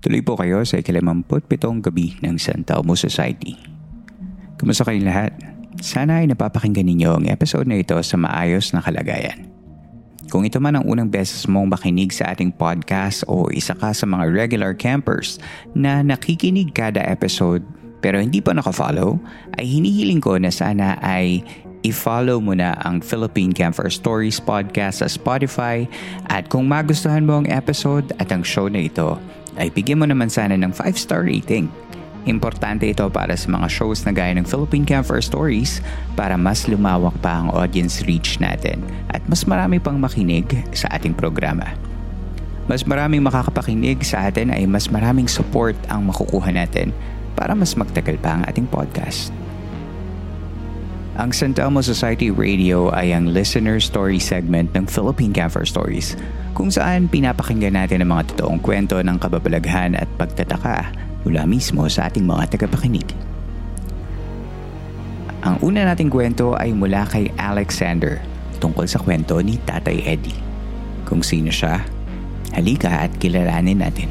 Tuloy po kayo sa ikalimamputpitong gabi ng San Telmo Society. Kumusta kayong lahat? Sana ay napapakinggan ninyo ang episode na ito sa maayos na kalagayan. Kung ito man ang unang beses mong makinig sa ating podcast o isa ka sa mga regular campers na nakikinig kada episode pero hindi pa nakafollow, ay hinihiling ko na sana ay i-follow mo na ang Philippine Camper Stories podcast sa Spotify at kung magustuhan mo ang episode at ang show na ito, ay bigyan mo naman sana ng 5-star rating. Importante ito para sa mga shows na gaya ng Philippine Camper Stories para mas lumawak pa ang audience reach natin at mas marami pang makinig sa ating programa. Mas maraming makakapakinig sa atin ay mas maraming support ang makukuha natin para mas magtagal pa ang ating podcast. Ang San Telmo Society Radio ay ang listener story segment ng Philippine Camper Stories kung saan pinapakinggan natin ang mga totoong kwento ng kababalaghan at pagtataka mula mismo sa ating mga tagapakinig. Ang una nating kwento ay mula kay Alexander tungkol sa kwento ni Tatay Eddie. Kung sino siya, halika at kilalanin natin.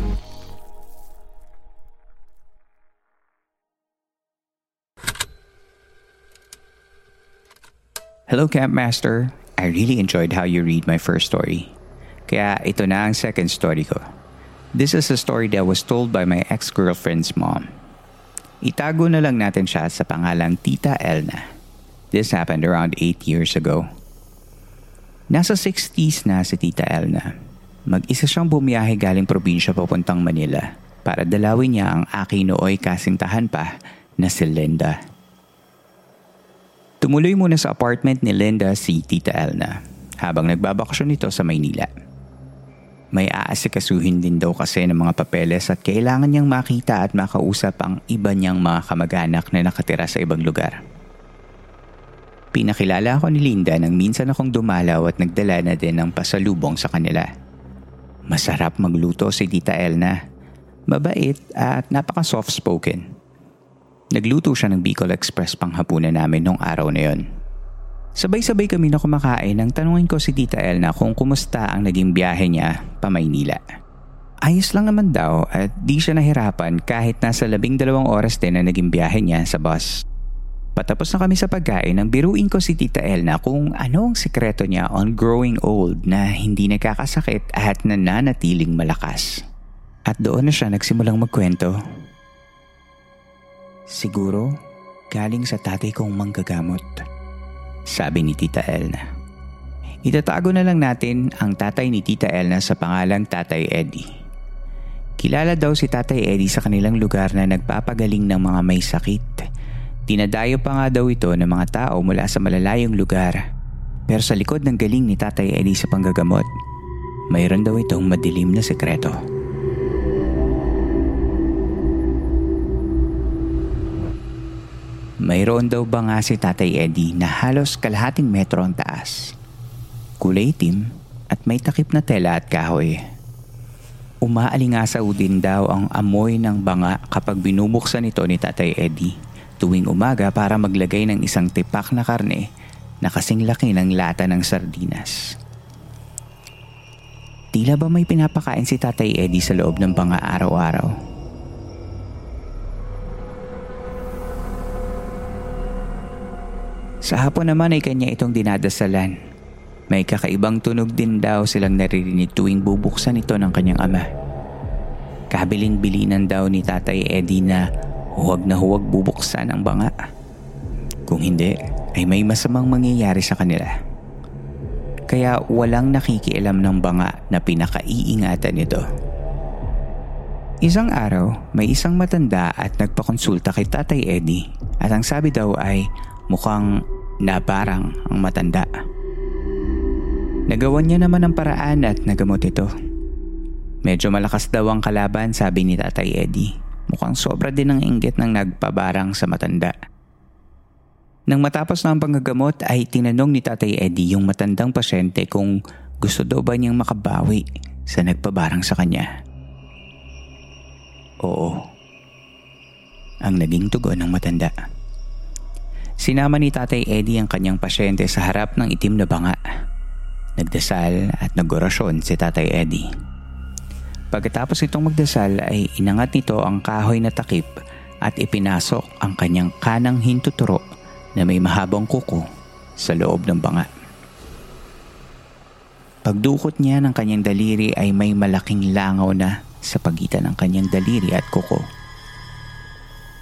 Hello Campmaster, I really enjoyed how you read my first story. Kaya ito na ang second story ko. This is a story that was told by my ex-girlfriend's mom. Itago na lang natin siya sa pangalang Tita Elna. This happened around 8 years ago. Nasa 60s na si Tita Elna. Mag-isa siyang bumiyahe galing probinsya papuntang Manila para dalawin niya ang aking nooy kasintahan pa na si Linda. Tumuloy muna sa apartment ni Linda si Tita Elna habang nagbabakasyon ito sa Maynila. May aasikasuhin din daw kasi ng mga papeles at kailangan niyang makita at makausap ang iba niyang mga kamag-anak na nakatira sa ibang lugar. Pinakilala ako ni Linda nang minsan akong dumalaw at nagdala na din ng pasalubong sa kanila. Masarap magluto si Tita Elna. Mabait at napaka-soft spoken. Nagluto siya ng Bicol Express panghapunan namin nung araw na yon. Sabay-sabay kami na kumakain nang tanungin ko si Tita Elna kung kumusta ang naging biyahe niya pa Maynila. Ayos lang naman daw at di siya nahirapan kahit nasa labing dalawang oras din na naging biyahe niya sa bus. Patapos na kami sa pagkain nang biruin ko si Tita Elna kung ano ang sekreto niya on growing old na hindi nakakasakit at nananatiling malakas. At doon na siya nagsimulang magkwento. Siguro, galing sa tatay kong manggagamot sabi ni Tita Elna. Itatago na lang natin ang tatay ni Tita Elna sa pangalang Tatay Eddie. Kilala daw si Tatay Eddie sa kanilang lugar na nagpapagaling ng mga may sakit. Dinadayo pa nga daw ito ng mga tao mula sa malalayong lugar. Pero sa likod ng galing ni Tatay Eddie sa panggagamot, mayroon daw itong madilim na sekreto. Mayroon daw ba nga si Tatay Eddie na halos kalahating metro ang taas. Kulay itim at may takip na tela at kahoy. Umaalingasaw din daw ang amoy ng banga kapag binubuksan ito ni Tatay Eddie tuwing umaga para maglagay ng isang tipak na karne na kasing laki ng lata ng sardinas. Tila ba may pinapakain si Tatay Eddie sa loob ng banga araw-araw? Sa hapon naman ay kanya itong dinadasalan. May kakaibang tunog din daw silang naririnig tuwing bubuksan ito ng kanyang ama. Kabiling-bilinan daw ni Tatay Eddie na huwag na huwag bubuksan ang banga. Kung hindi, ay may masamang mangyayari sa kanila. Kaya walang nakikialam ng banga na pinakaiingatan nito. Isang araw, may isang matanda at nagpakonsulta kay Tatay Eddie at ang sabi daw ay Mukhang naparang ang matanda. Nagawan niya naman ang paraan at nagamot ito. Medyo malakas daw ang kalaban sabi ni Tatay Eddie. Mukhang sobra din ang inggit ng nagpabarang sa matanda. Nang matapos na ang panggagamot ay tinanong ni Tatay Eddie yung matandang pasyente kung gusto daw ba niyang makabawi sa nagpabarang sa kanya. Oo. Ang naging tugon ng matanda. Sinama ni Tatay Eddie ang kanyang pasyente sa harap ng itim na banga. Nagdasal at nagorasyon si Tatay Eddie. Pagkatapos itong magdasal ay inangat nito ang kahoy na takip at ipinasok ang kanyang kanang hintuturo na may mahabang kuko sa loob ng banga. Pagdukot niya ng kanyang daliri ay may malaking langaw na sa pagitan ng kanyang daliri at kuko.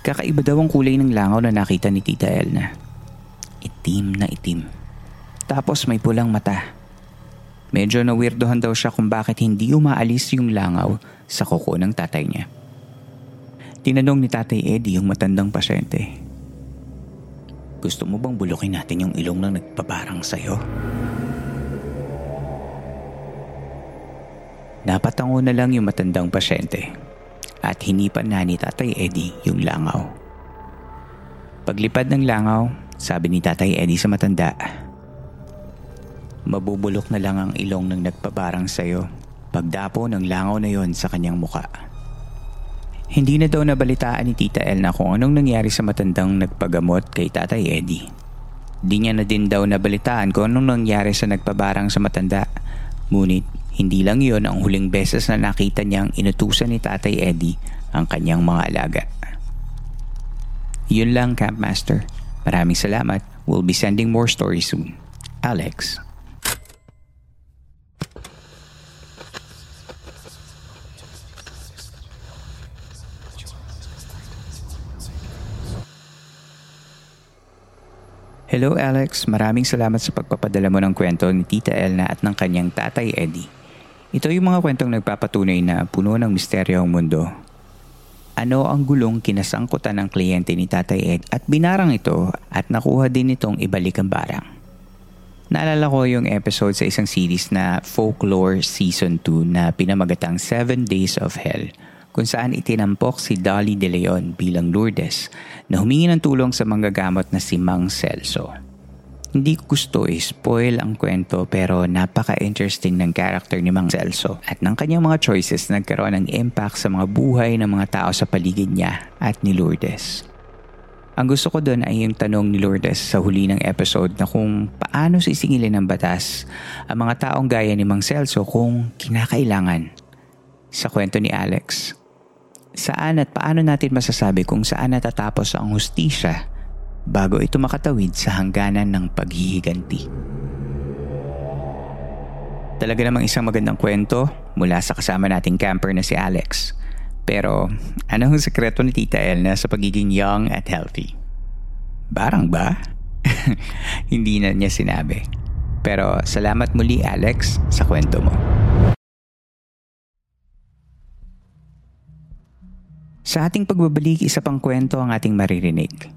Kakaiba daw ang kulay ng langaw na nakita ni Tita Elna. Itim na itim. Tapos may pulang mata. Medyo nawirdohan daw siya kung bakit hindi umaalis yung langaw sa kuko ng tatay niya. Tinanong ni Tatay Eddie yung matandang pasyente. Gusto mo bang bulukin natin yung ilong ng nagpaparang sa'yo? Napatango na lang yung matandang pasyente at hinipan na ni Tatay Eddie yung langaw. Paglipad ng langaw, sabi ni Tatay Eddie sa matanda, Mabubulok na lang ang ilong ng nagpabarang sa'yo pagdapo ng langaw na yon sa kanyang muka. Hindi na daw nabalitaan ni Tita El na kung anong nangyari sa matandang nagpagamot kay Tatay Eddie. Di niya na din daw nabalitaan kung anong nangyari sa nagpabarang sa matanda. Ngunit hindi lang yon ang huling beses na nakita niyang inutusan ni Tatay Eddie ang kanyang mga alaga. Yun lang, Campmaster. Maraming salamat. We'll be sending more stories soon. Alex. Hello Alex, maraming salamat sa pagpapadala mo ng kwento ni Tita Elna at ng kanyang tatay Eddie. Ito yung mga kwentong nagpapatunay na puno ng misteryo ang mundo. Ano ang gulong kinasangkutan ng kliyente ni Tatay Ed at binarang ito at nakuha din itong ibalik ang barang. Naalala ko yung episode sa isang series na Folklore Season 2 na pinamagatang 7 Days of Hell kung saan itinampok si Dolly De Leon bilang Lourdes na humingi ng tulong sa manggagamot na si Mang Celso. Hindi ko gusto i-spoil ang kwento pero napaka-interesting ng character ni Mang Celso at ng kanyang mga choices nagkaroon ng impact sa mga buhay ng mga tao sa paligid niya at ni Lourdes. Ang gusto ko doon ay yung tanong ni Lourdes sa huli ng episode na kung paano sisingilin ng batas ang mga taong gaya ni Mang Celso kung kinakailangan. Sa kwento ni Alex, saan at paano natin masasabi kung saan natatapos ang hustisya bago ito makatawid sa hangganan ng paghihiganti. Talaga namang isang magandang kwento mula sa kasama nating camper na si Alex. Pero ano ang sekreto ni Tita Elna sa pagiging young at healthy? Barang ba? Hindi na niya sinabi. Pero salamat muli Alex sa kwento mo. Sa ating pagbabalik, isa pang kwento ang ating maririnig.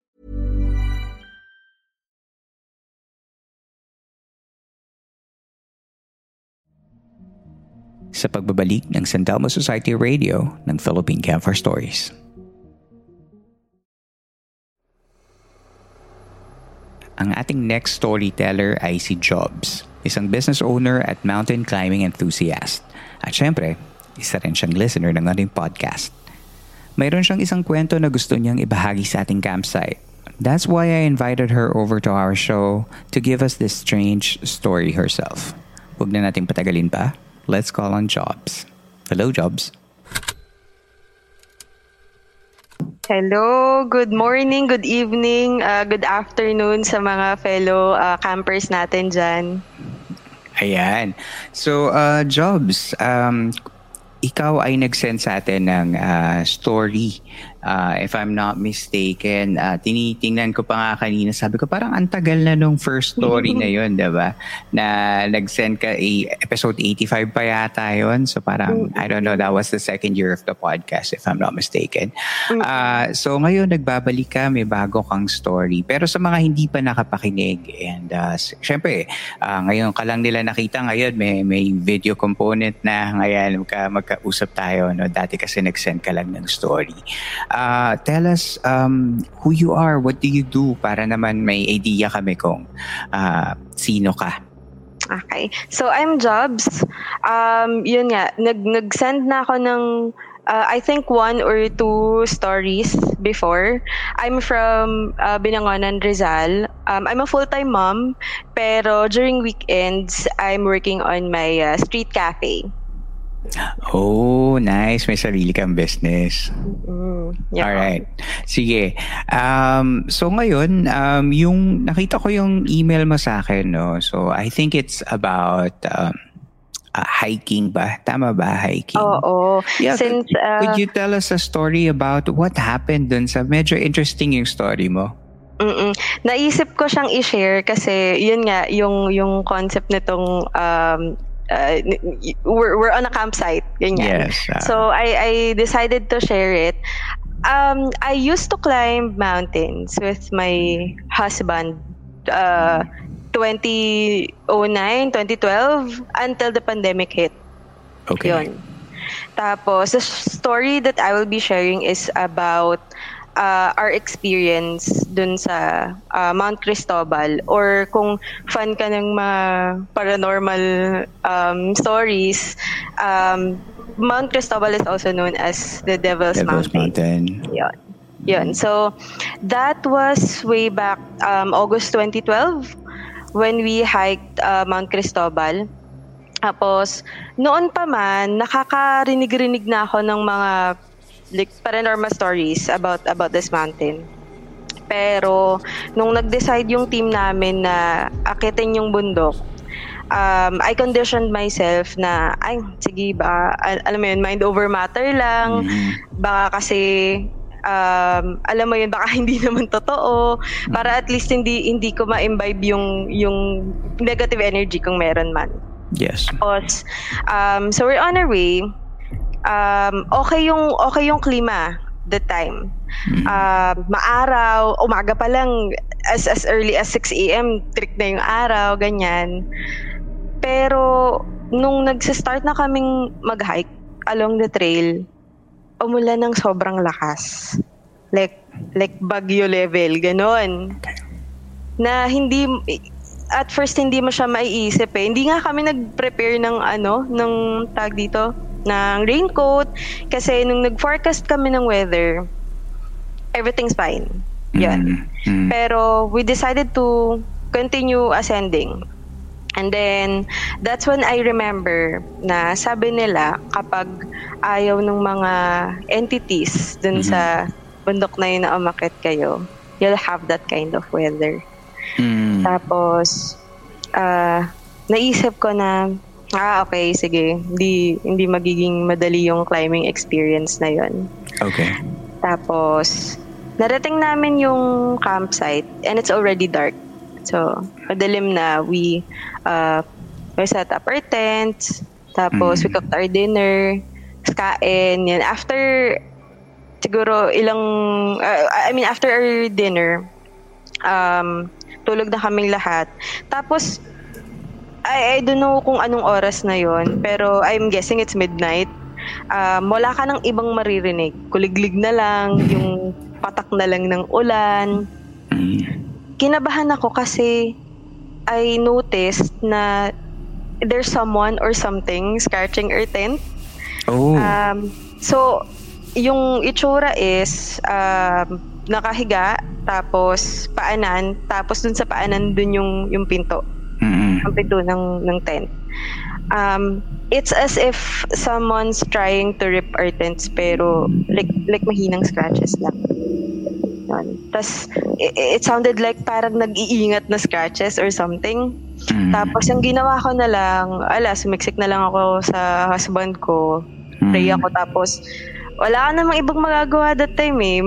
Sa pagbabalik ng San Telmo Society Radio ng Philippine Camper Stories. Ang ating next storyteller ay si Jobs, isang business owner at mountain climbing enthusiast. At syempre, isa rin siyang listener ng ating podcast. Mayroon siyang isang kwento na gusto niyang ibahagi sa ating campsite. That's why I invited her over to our show to give us this strange story herself. Huwag na nating patagalin pa. Let's call on Jobs. Hello, Jobs. Hello, good morning, good evening, uh, good afternoon sa mga fellow uh, campers natin dyan. Ayan. So, uh, Jobs, um, ikaw ay nag-send sa atin ng uh, story. Uh, if I'm not mistaken, uh, tinitingnan ko pa nga kanina, sabi ko parang antagal na nung first story na yun, di ba? Na nag-send ka, eh, episode 85 pa yata yun. So parang, I don't know, that was the second year of the podcast, if I'm not mistaken. Uh, so ngayon, nagbabalik ka, may bago kang story. Pero sa mga hindi pa nakapakinig, and uh, syempre, uh, ngayon ka lang nila nakita ngayon, may, may video component na ngayon, magka, magkausap tayo. No? Dati kasi nag-send ka lang ng story. Uh, tell us um, who you are, what do you do para naman may idea kami kung uh, sino ka. Okay. So I'm Jobs. Um, yun nga, nag nag-send na ako ng uh, I think one or two stories before. I'm from uh, Binangonan, Rizal. Um, I'm a full-time mom, pero during weekends, I'm working on my uh, street cafe. Oh, nice. May sarili kang business. Mm, yeah. Alright. Sige. Um, so ngayon, um, yung nakita ko yung email mo sa akin, no? So I think it's about um, uh, hiking ba? Tama ba, hiking? Oo. Yeah, Since, could, uh, could you tell us a story about what happened dun sa medyo interesting yung story mo? Mm-mm. Naisip ko siyang i-share kasi yun nga yung yung concept nitong um uh, we're, we're on a campsite ganyan. Yes, uh, so I I decided to share it. Um I used to climb mountains with my husband uh 2009, 2012 until the pandemic hit. Okay. Yun. Tapos, the story that I will be sharing is about uh, our experience dun sa uh, Mount Cristobal or kung fan ka ng mga paranormal um, stories, um, Mount Cristobal is also known as the Devil's, Devil's Mountain. Mountain. Yun. Yun. So, that was way back um, August 2012 when we hiked uh, Mount Cristobal. Tapos, noon pa man, nakakarinig-rinig na ako ng mga like paranormal stories about about this mountain. Pero nung nag-decide yung team namin na akitin yung bundok, um, I conditioned myself na ay sige ba al- alam mo yun mind over matter lang Mhm. baka kasi um, alam mo yun, baka hindi naman totoo. Para at least hindi hindi ko ma-imbibe yung, yung negative energy kung meron man. Yes. Tapos, um, so we're on our way. Um, okay yung okay yung klima the time. Uh, maaraw, umaga pa lang as as early as 6 a.m. trick na yung araw, ganyan. Pero nung nagse-start na kaming mag-hike along the trail, umulan ng sobrang lakas. Like like bagyo level, ganon. Na hindi at first hindi mo siya maiisip eh. Hindi nga kami nag-prepare ng ano, ng tag dito, ng raincoat kasi nung nag-forecast kami ng weather, everything's fine. Yan. Mm. Pero we decided to continue ascending. And then, that's when I remember na sabi nila kapag ayaw ng mga entities dun sa bundok na yun na umakit kayo, you'll have that kind of weather. Mm. Tapos, ah, naisip ko na, ah, okay, sige, hindi, hindi magiging madali yung climbing experience na yon. Okay. Tapos, narating namin yung campsite and it's already dark. So, madilim na. We, uh, we set up our tents. Tapos, we Mm. cooked our dinner. Kain. Yan. After, siguro ilang, uh, I mean, after our dinner, um, tulog na kaming lahat. Tapos, I, I don't know kung anong oras na yon pero I'm guessing it's midnight. Um, wala ka ng ibang maririnig. Kuliglig na lang, yung patak na lang ng ulan. Mm. Kinabahan ako kasi I noticed na there's someone or something scratching our tent. Oh. Um, so, yung itsura is um, nakahiga, tapos paanan, tapos dun sa paanan dun yung, yung pinto Mm-mm. ang pinto ng, ng tent. Um, it's as if someone's trying to rip our tents pero like like mahinang scratches lang. Yun. Tas, it, it sounded like parang nag-iingat na scratches or something. Mm. Tapos yung ginawa ko na lang, ala, sumiksik na lang ako sa husband ko. Pray Mm. ako tapos wala ka namang ibang magagawa that time eh.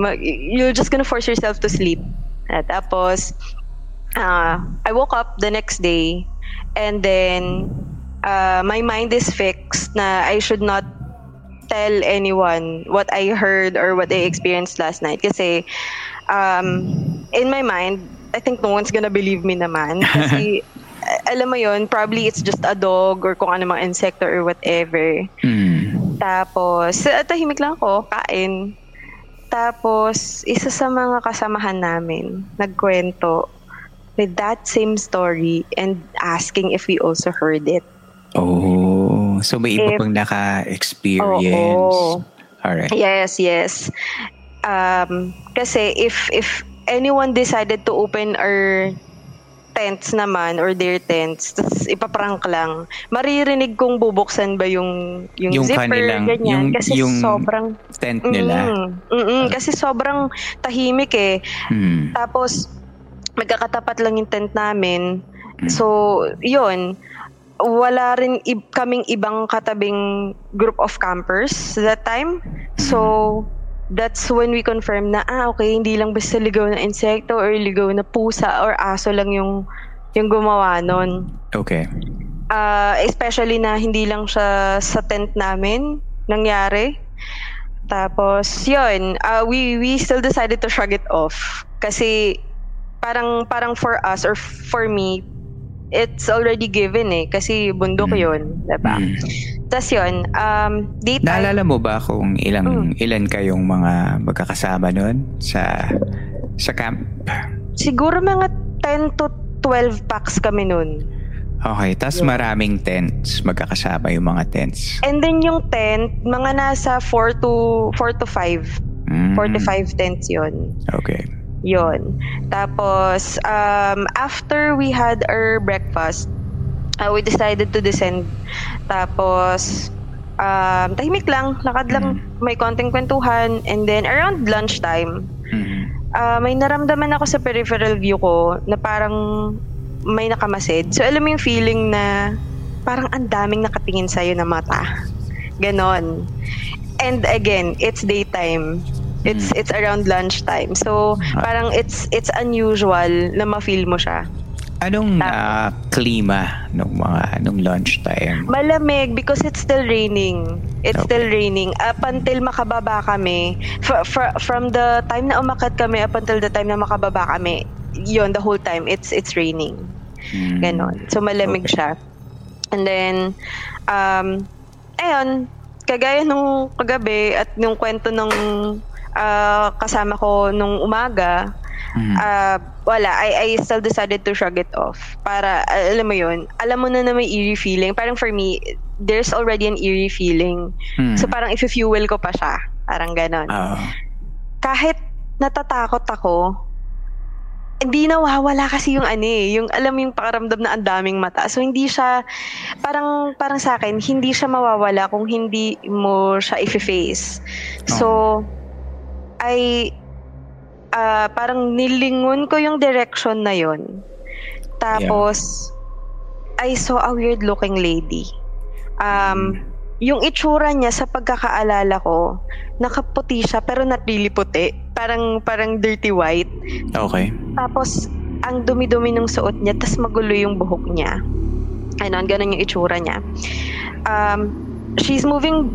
You're just gonna force yourself to sleep. At tapos, uh, I woke up the next day and then uh, my mind is fixed na I should not tell anyone what I heard or what I experienced last night kasi um, in my mind I think no one's gonna believe me naman kasi alam mo yon probably it's just a dog or kung ano mga insecto or whatever Mm. tapos, ah, tahimik lang ako, kain. Tapos, isa sa mga kasamahan namin, nagkwento with that same story and asking if we also heard it. Oh. So may iba If- pang naka-experience. Oo. Alright. Yes, yes. Um, kasi if if anyone decided to open our tents naman or their tents, tapos ipaprank lang, maririnig kong bubuksan ba yung yung, Yung zipper, kanilang- ganyan. yung- kasi yung sobrang Tent nila. Mm, mm-mm, kasi sobrang tahimik eh. Mm. Tapos, magkakatapat lang yung tent namin. Mm. So, yun. Wala rin i- kaming ibang katabing group of campers that time. So, that's when we confirm na, ah, okay, hindi lang basta ligaw na insekto or ligaw na pusa or aso lang yung, yung gumawa nun. Okay. Ah, especially na hindi lang siya sa tent namin nangyari. Tapos, yun, ah, we, we still decided to shrug it off. Kasi, parang, parang for us or for me, it's already given eh. Kasi bundok Mm. yun, diba? Mm. Tapos yun, um, daytime, Naalala mo ba kung ilang Mm. ilan kayong mga magkakasama noon sa sa camp? siguro mga 10 to 12 packs kami nun. Okay, tas maraming tents, magkakasama yung mga tents. And then yung tent, mga nasa 4 to 4 to 5. Mm. 4 to 5 tents yun. Okay. Yon. Tapos, um, after we had our breakfast, uh, we decided to descend. Tapos, um, tahimik lang, lakad lang, may konting kwentuhan. And then, around lunchtime, Mm. uh, may naramdaman ako sa peripheral view ko na parang may nakamasid. So, alam mo yung feeling na parang ang daming nakatingin sa'yo na mata. Ganon. And again, it's daytime. It's it's around lunchtime. So parang it's it's unusual na ma-feel mo siya. Anong uh, klima nung mga nung lunchtime? Malamig because it's still raining. It's Okay. still raining. Up until makababa kami, fr- fr- from the time na umakyat kami up until the time na makababa kami, yon the whole time it's it's raining. Hmm. Ganon. So malamig Okay. siya. And then um ayun, kagaya nung kagabi at nung kwento nung ah, kasama ko nung umaga, Mhm. ah, wala, I, I still decided to shrug it off. Para, alam mo yun, alam mo na na may eerie feeling. Parang for me, there's already an eerie feeling. Hmm. So parang if-fuel ko pa siya. Parang ganon. Oo. Kahit natatakot ako, hindi nawawala kasi yung ano eh, yung alam mo yung pakaramdam na ang daming mata. So hindi siya, parang, parang sa akin, hindi siya mawawala kung hindi mo siya i-face. So, I, ah, parang nilingon ko yung direction na yon. Tapos, I saw a weird looking lady. Um, yung itsura niya sa pagkakaalala ko, nakaputi siya pero not really puti. Parang parang dirty white. Okay. Tapos ang dumi-dumi ng suot niya, tas magulo yung buhok niya. Ano, ganun yung itsura niya. Um, she's moving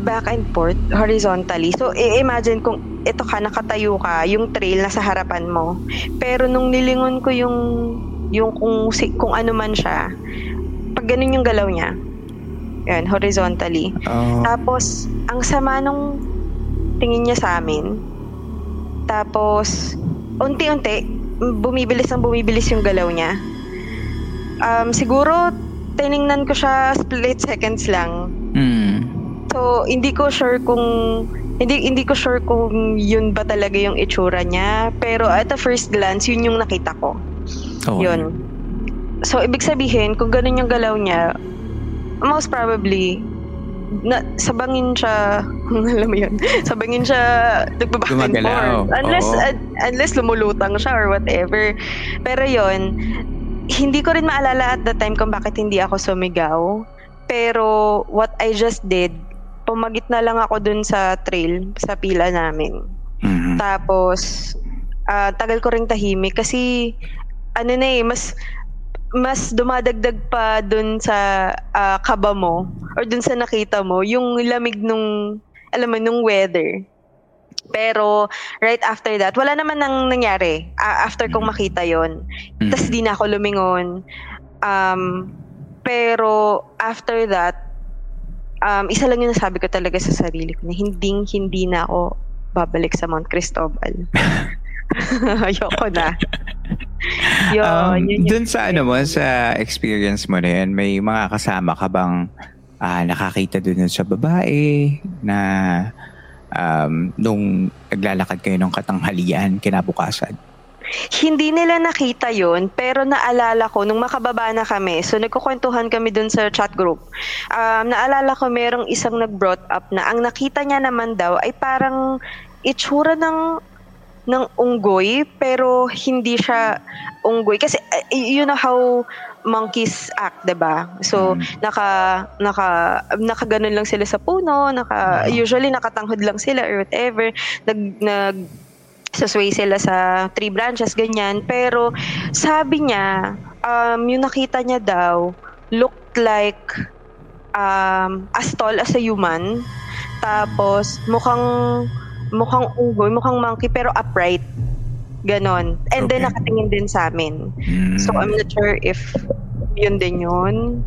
back and forth horizontally. So, i-imagine kung ito ka, nakatayo ka, yung trail nasa harapan mo. Pero nung nilingon ko yung yung kung, si, kung ano man siya, pag ganun yung galaw niya, yan, horizontally. Oh. Tapos, ang sama nung tingin niya sa amin. Tapos, unti-unti, bumibilis ang bumibilis yung galaw niya. Um, siguro, tiningnan ko siya split seconds lang. Hmm. So, hindi ko sure kung hindi hindi ko sure kung yun ba talaga yung itsura niya, pero at the first glance, yun yung nakita ko. Okay. Yun. So, ibig sabihin, kung ganun yung galaw niya, most probably, na, sabangin siya, alam mo yun, sabangin siya, nagbaback and forth. Unless, Oo. un- unless lumulutang siya or whatever. Pero yon hindi ko rin maalala at the time kung bakit hindi ako sumigaw. Pero, what I just did, pumagit na lang ako dun sa trail, sa pila namin. Mhm. Tapos, ah, tagal ko ring tahimik kasi, ano na eh, mas, mas dumadagdag pa dun sa ah, kaba mo or dun sa nakita mo, yung lamig nung, alam mo, nung weather. Pero, right after that, wala naman nang nangyari ah, after kong makita yon Mhm. Tapos di na ako lumingon. Um, pero, after that, um, isa lang yung nasabi ko talaga sa sarili ko na hindi hindi na ako babalik sa Mount Cristobal. Ayoko na. Yun, Um, yun dun sa ano mo, sa experience mo na yan, may mga kasama ka bang ah, nakakita dun sa babae na um, nung naglalakad kayo ng katanghalian kinabukasan? Hindi nila nakita yon pero naalala ko, nung makababa na kami, so nagkukwentuhan kami dun sa chat group, um, naalala ko merong isang nag-brought up na ang nakita niya naman daw ay parang itsura ng ng unggoy pero hindi siya unggoy kasi uh, you know how monkeys act, 'di ba? So naka naka nakaganon lang sila sa puno, naka usually nakatanghod lang sila or whatever. Nag nag sasway sila sa tree branches, ganyan. Pero sabi niya, um, yung nakita niya daw, looked like um, as tall as a human. Tapos, mukhang mukhang unggoy, mukhang monkey, pero upright. Ganon. And then, Okay. nakatingin din sa amin. Mm. So, I'm not sure if yun din yun.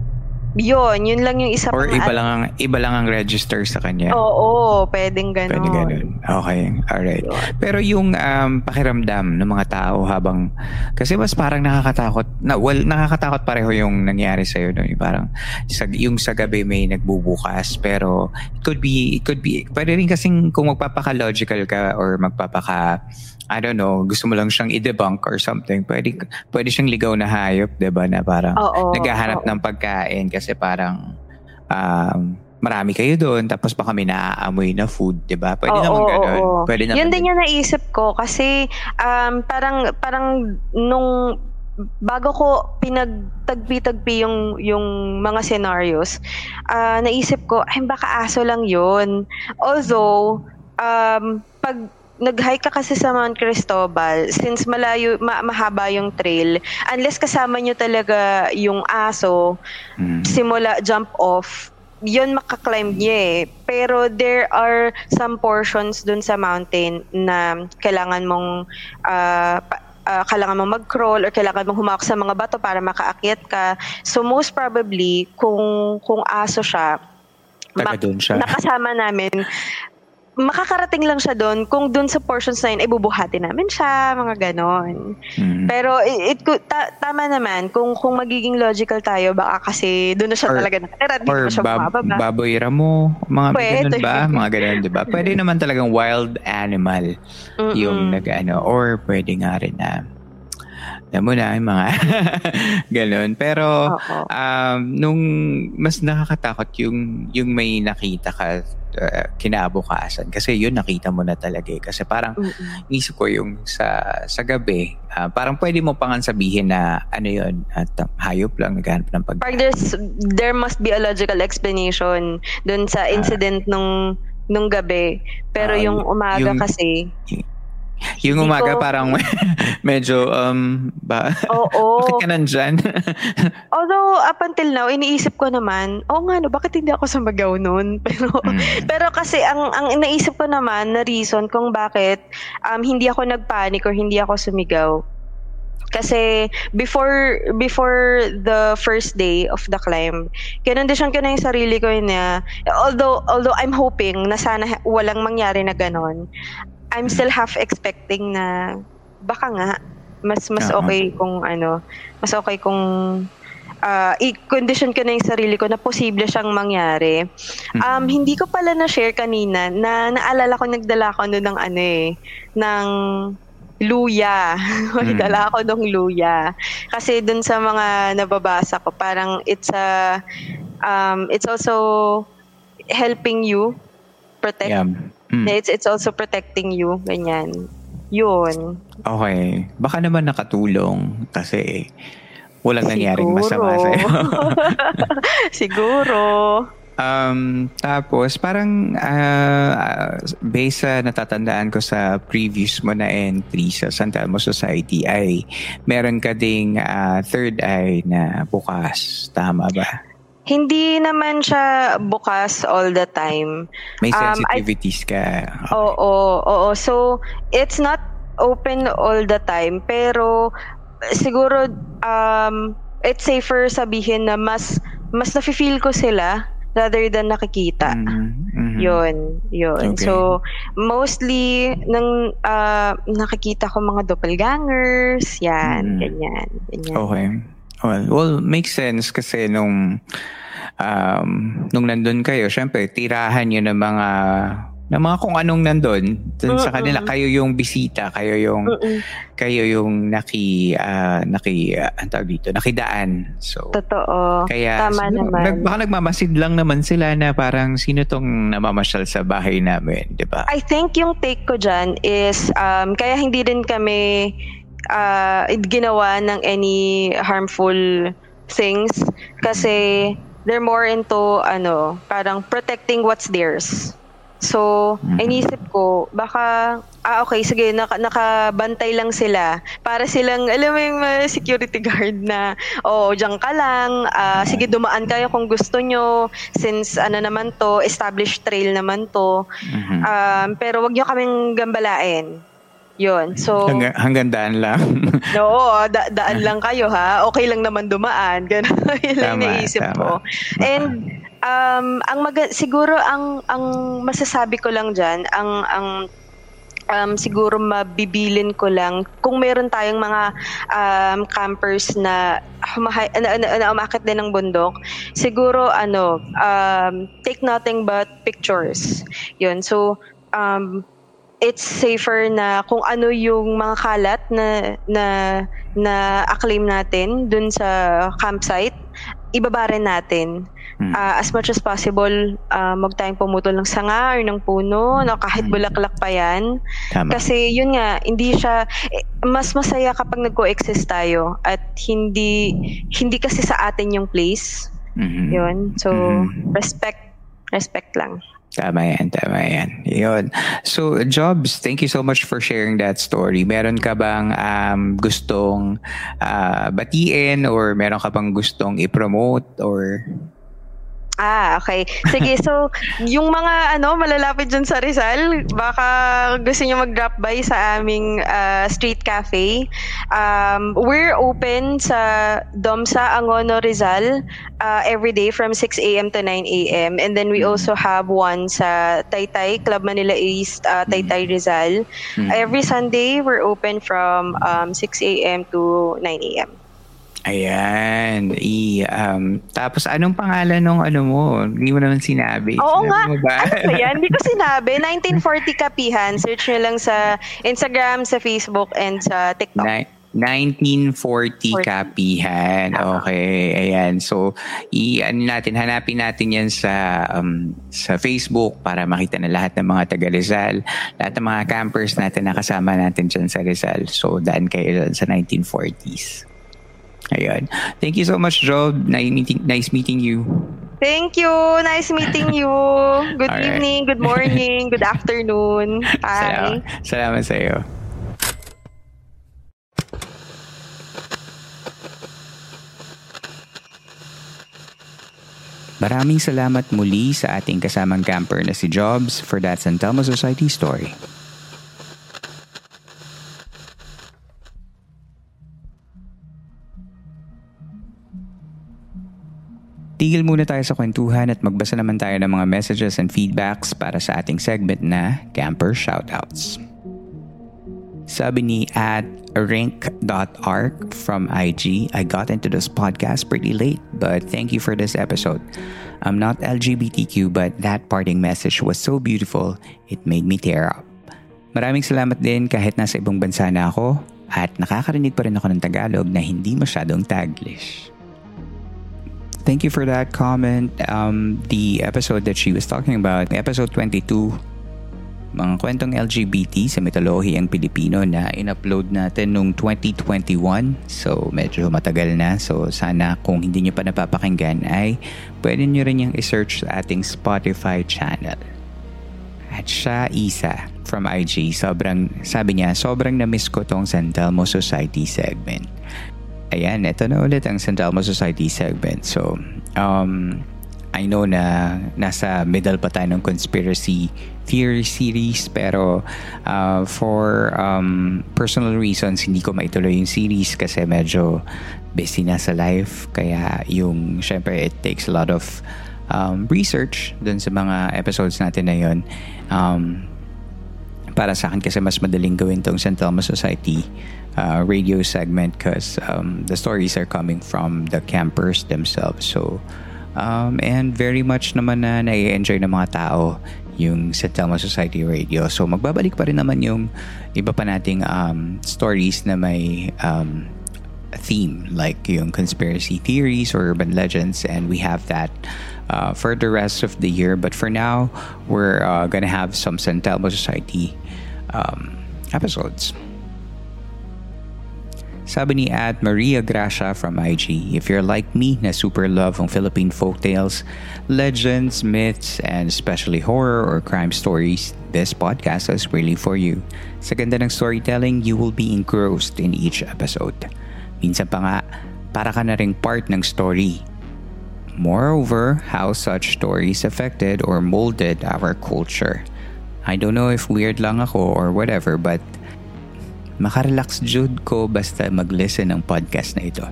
Yun, yun lang yung isa Or iba lang ang iba lang ang register sa kanya. Oo, pwedeng ganon. Pwede ganun. Okay. Alright. Pero yung um, pakiramdam ng mga tao habang... Kasi mas parang nakakatakot. Na, well, nakakatakot pareho yung nangyari sa'yo. No? Yung parang sa, yung sa gabi may nagbubukas. Pero it could be... It could be pwede rin kasing kung magpapaka-logical ka or magpapaka... I don't know, gusto mo lang siyang i-debunk or something. Pwede, pwede siyang ligaw na hayop, 'di ba Na parang Oo, naghahanap oo. ng pagkain kasi parang um, marami kayo doon tapos baka may naaamoy na food, 'di ba? Pwede Oo, naman oo. Pwede naman. Yun din yung naisip ko kasi um, parang parang nung bago ko pinagtagpi-tagpi yung yung mga scenarios, ah, naisip ko ay baka aso lang yun. Although um, pag nag-hike ka kasi sa Mount Cristobal, since malayo, ma- mahaba yung trail, unless kasama nyo talaga yung aso, Mm. simula jump off, yun makaklimb niya eh. Pero there are some portions dun sa mountain na kailangan mong pa- ah, kailangan mong mag-crawl or kailangan mong humawak sa mga bato para makaakyat ka. So most probably, kung kung aso siya, Taga mak- siya. nakasama namin, makakarating lang siya doon kung doon sa portions na yun, ay bubuhati namin siya, mga ganon. Mm. Pero it, it ta- tama naman, kung kung magiging logical tayo, baka kasi doon na siya Or- talaga nakatira, di Or na siya bab- bumababa. baboy ramo, mga Pwede. ganun ba? Mga ganun, di ba? Pwede naman talagang wild animal Mm-mm. yung nag-ano. Or pwede nga rin na, na, yung mga ganun. Pero, um, nung mas nakakatakot yung, yung may nakita ka uh, kinabukasan. Kasi yun nakita mo na talaga eh. Kasi parang Mm-mm. isip ko yung sa sa gabi, ah, parang pwede mo pa nga sabihin na ano yun, at um, hayop lang naghanap ng pag... Parang there's, there must be a logical explanation doon sa incident nung nung gabi. Pero Ah, yung umaga yung- kasi, Yung Hindi umaga ko- parang medyo, um, ba? oo. Bakit ka nandyan? Although, up until now, iniisip ko naman, oo nga no, bakit hindi ako sumagaw noon? Pero, Mm. pero kasi ang, ang naisip ko naman na reason kung bakit um, hindi ako nagpanic or hindi ako sumigaw. Kasi before before the first day of the climb, kinondisyon ko na yung sarili ko yun na although although I'm hoping na sana walang mangyari na ganon, I'm still half expecting na baka nga mas mas Oo. okay kung ano, mas okay kung ah, i-condition ko na yung sarili ko na posible siyang mangyari. Um, hindi ko pala na-share kanina na naalala ko nagdala ko noon ng ano eh, ng luya. Mm. Dala ako ng luya. Kasi dun sa mga nababasa ko, parang it's a, um, it's also helping you protect. yeah. Mm. It's, it's also protecting you. Ganyan. Yun. Okay. Baka naman nakatulong kasi walang nangyaring masama Siguro. sa'yo. Siguro. Um, tapos parang ah, based sa natatandaan ko sa previous mo na entry sa San Telmo Society ay meron ka ding ah, third eye na bukas. Tama ba? Hindi naman siya bukas all the time. May Um, I- sensitivities ka. Oo, oo. So, it's not open all the time, pero siguro um it's safer sabihin na mas mas nafe-feel ko sila rather than nakikita. Mm, mhm. Yun, yun. Okay. So, mostly, nang ah, nakikita ko mga doppelgangers, yan, Mm. ganyan, ganyan. Okay. Well, well, makes sense kasi nung um, nung nandun kayo, syempre, tirahan yun ng mga ng mga kung anong nandun. Dun sa kanila kayo yung bisita kayo yung kayo yung naki ah, naki uh, ang tawag dito? Nakidaan. So Totoo. kaya Tama siguro, naman. nag, baka nagmamasid lang naman sila na parang sino tong namamasyal sa bahay namin di ba? I think yung take ko dyan is um, kaya hindi rin kami uh, ginawa ng any harmful things kasi they're more into ano parang protecting what's theirs. So, Mhm. inisip ko, baka, ah okay, sige, naka, nakabantay lang sila. Para silang, alam mo yung mga security guard na, oh, diyan ka lang, ah, sige, dumaan kayo kung gusto nyo, since ano naman to, established trail naman to. Mhm. Um, pero wag nyo kaming gambalain. Yun. So, hanggang, hanggang daan lang no, da- daan lang kayo ha. Okay lang naman dumaan. Ganun yun lang naisip tama. ko. And um ang mag- siguro ang ang masasabi ko lang diyan, ang ang um, siguro mabibilin ko lang kung meron tayong mga um, campers na humahay, na, na, na umakit din ng bundok siguro ano um, take nothing but pictures yun so um, it's safer na kung ano yung mga kalat na na na acclaim natin dun sa campsite ibaba rin natin Hmm. Ah, as much as possible uh, wag tayong pumutol ng sanga or ng puno no kahit Hmm. bulaklak pa yan tama kasi yun nga hindi siya eh, mas masaya kapag nag-coexist tayo at hindi hindi kasi sa atin yung place Mhm. yun so Mhm. respect respect lang Tama yan, tama yan. Yun. So, Jobs, thank you so much for sharing that story. Meron ka bang um, gustong uh, batiin or meron ka bang gustong i-promote or Ah, okay. Sige, so yung mga ano malalapit dyan sa Rizal, baka gusto niyo mag-drop by sa aming uh, street cafe. Um, we're open sa Domsa Angono Rizal uh, every day from 6 a.m. to 9 a.m. And then we mm. also have one sa Taytay, Club Manila East, uh, Taytay Rizal. Mm. Every Sunday, we're open from um, 6 a.m. to 9 a.m. Ayan. I, um, tapos anong pangalan nung ano mo? Hindi mo naman sinabi. Oo sinabi nga. Ano ba yan? Hindi ko sinabi. 1940 Kapihan. Search nyo lang sa Instagram, sa Facebook, and sa TikTok. Ni- 1940 40. Kapihan. Okay, ayan. So, i ano natin, hanapin natin 'yan sa um, sa Facebook para makita na lahat ng mga taga Rizal, lahat ng mga campers natin nakasama natin diyan sa Rizal. So, daan kayo sa 1940s. Ayun. Thank you so much, Joel. Nice meeting, nice meeting you. Thank you. Nice meeting you. Good All evening, right. good morning, good afternoon. Bye. Salamat, salamat sa iyo. Maraming salamat muli sa ating kasamang camper na si Jobs for that San Telmo Society story. Tigil muna tayo sa kwentuhan at magbasa naman tayo ng mga messages and feedbacks para sa ating segment na Camper Shoutouts. Sabi ni at rink.arc from IG, I got into this podcast pretty late, but thank you for this episode. I'm not LGBTQ, but that parting message was so beautiful, it made me tear up. Maraming salamat din kahit nasa ibang bansa na ako at nakakarinig pa rin ako ng Tagalog na hindi masyadong Taglish. Thank you for that comment. Um, the episode that she was talking about, episode 22, mga kwentong LGBT sa mitolohiyang Pilipino na in-upload natin noong 2021. So, medyo matagal na. So, sana kung hindi nyo pa napapakinggan ay pwede nyo rin yung i-search sa ating Spotify channel. At siya, Isa, from IG, sobrang, sabi niya, sobrang na-miss ko tong San Telmo Society segment. Ayan, ito na ulit ang San Telmo Society segment. So, um, I know na nasa middle pa tayo ng conspiracy theory series pero uh, for um, personal reasons hindi ko maituloy yung series kasi medyo busy na sa life kaya yung syempre it takes a lot of um, research dun sa mga episodes natin na yun um, para sa akin kasi mas madaling gawin tong San Telmo Society uh, radio segment because um, the stories are coming from the campers themselves. So, um, and very much naman na nai-enjoy ng mga tao yung San Telmo Society Radio. So, magbabalik pa rin naman yung iba pa nating um, stories na may um, theme like yung conspiracy theories or urban legends and we have that uh, for the rest of the year. But for now, we're uh, gonna have some San Telmo Society um, episodes. Sabi ni at Maria Gracia from IG, if you're like me na super love ang Philippine folktales, legends, myths, and especially horror or crime stories, this podcast is really for you. Sa ganda ng storytelling, you will be engrossed in each episode. Minsan pa nga, para ka na ring part ng story Moreover, how such stories affected or molded our culture. I don't know if weird lang ako or whatever but makarelax jud ko basta mag-listen ng podcast na ito.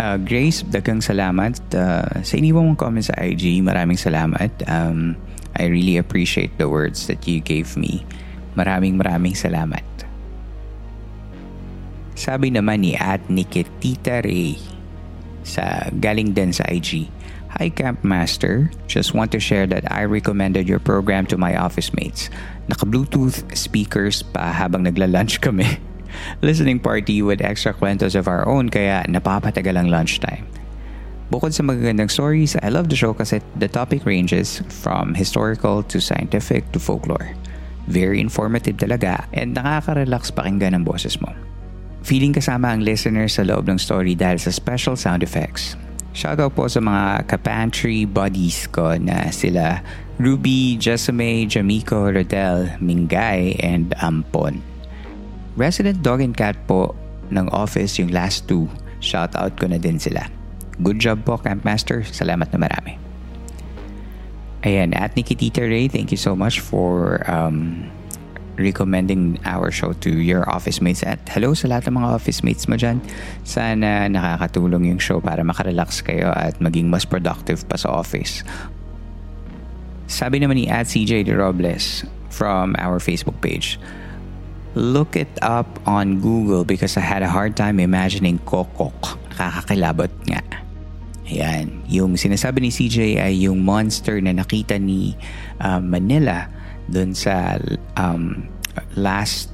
Uh, Grace, dagang salamat uh, sa iniwang mong comment sa IG. Maraming salamat. Um, I really appreciate the words that you gave me. Maraming maraming salamat. Sabi naman ni at Nikitita Ray, sa galing din sa IG. Hi Camp Master, just want to share that I recommended your program to my office mates. Naka-Bluetooth speakers pa habang nagla-lunch kami. Listening party with extra kwentos of our own kaya napapatagal ang lunchtime. Bukod sa magagandang stories, I love the show kasi the topic ranges from historical to scientific to folklore. Very informative talaga and nakaka-relax pakinggan ang boses mo. Feeling kasama ang listener sa loob ng story dahil sa special sound effects. Shoutout po sa mga kapantry buddies ko na sila Ruby, Jesame, Jamiko, Rodel, Mingay, and Ampon. Resident dog and cat po ng office yung last two. Shoutout ko na din sila. Good job po, Campmaster. Salamat na marami. Ayan, at Nikitita Ray, thank you so much for um, recommending our show to your office mates. At hello sa lahat ng mga office mates mo dyan. Sana nakakatulong yung show para makarelax kayo at maging mas productive pa sa office. Sabi naman ni at CJ De Robles from our Facebook page, Look it up on Google because I had a hard time imagining kokok. Nakakakilabot nga. Ayan. Yung sinasabi ni CJ ay yung monster na nakita ni uh, Manila dun sa um, last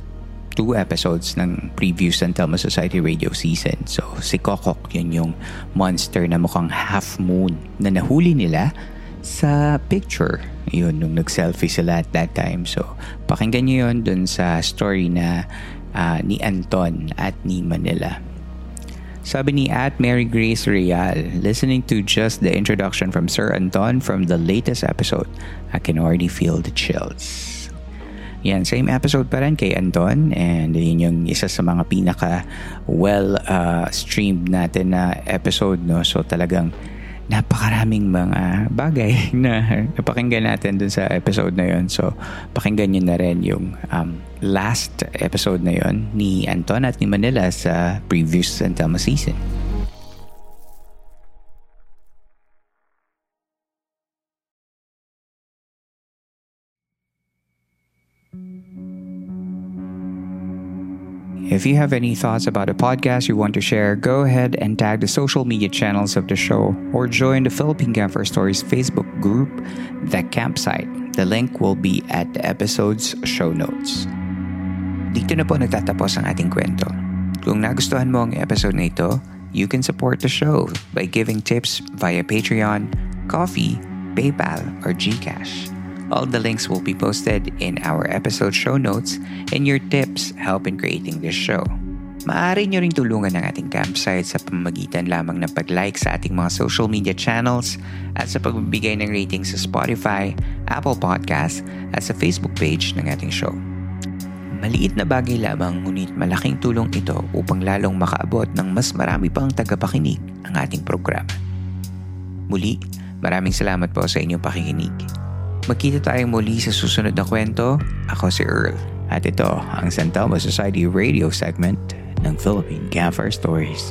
two episodes ng previous San Telmo Society radio season. So, si Kokok, yun yung monster na mukhang half moon na nahuli nila sa picture. Yun, nung nag-selfie sila at that time. So, pakinggan nyo yun dun sa story na uh, ni Anton at ni Manila. Sabi ni at Mary Grace Real, listening to just the introduction from Sir Anton from the latest episode, I can already feel the chills. Yan, same episode pa rin kay Anton and yun yung isa sa mga pinaka well uh, streamed natin na episode no. So talagang napakaraming mga bagay na napakinggan natin dun sa episode na yon. So, pakinggan nyo na rin yung um, last episode na yon ni Anton at ni Manila sa previous San season. If you have any thoughts about a podcast you want to share, go ahead and tag the social media channels of the show or join the Philippine Camper Stories Facebook group, The Campsite. The link will be at the episode's show notes. Dito na po nagtatapos ang ating kwento. Kung nagustuhan mo ang episode na ito, you can support the show by giving tips via Patreon, Coffee, PayPal, or GCash. All the links will be posted in our episode show notes and your tips help in creating this show. Maaari nyo ring tulungan ng ating campsite sa pamamagitan lamang ng pag-like sa ating mga social media channels at sa pagbibigay ng rating sa Spotify, Apple Podcasts at sa Facebook page ng ating show. Maliit na bagay lamang ngunit malaking tulong ito upang lalong makaabot ng mas marami pang tagapakinig ang ating programa. Muli, maraming salamat po sa inyong pakikinig. Magkita tayong muli sa susunod na kwento. Ako si Earl. At ito ang San Telmo Society radio segment ng Philippine Campfire Stories.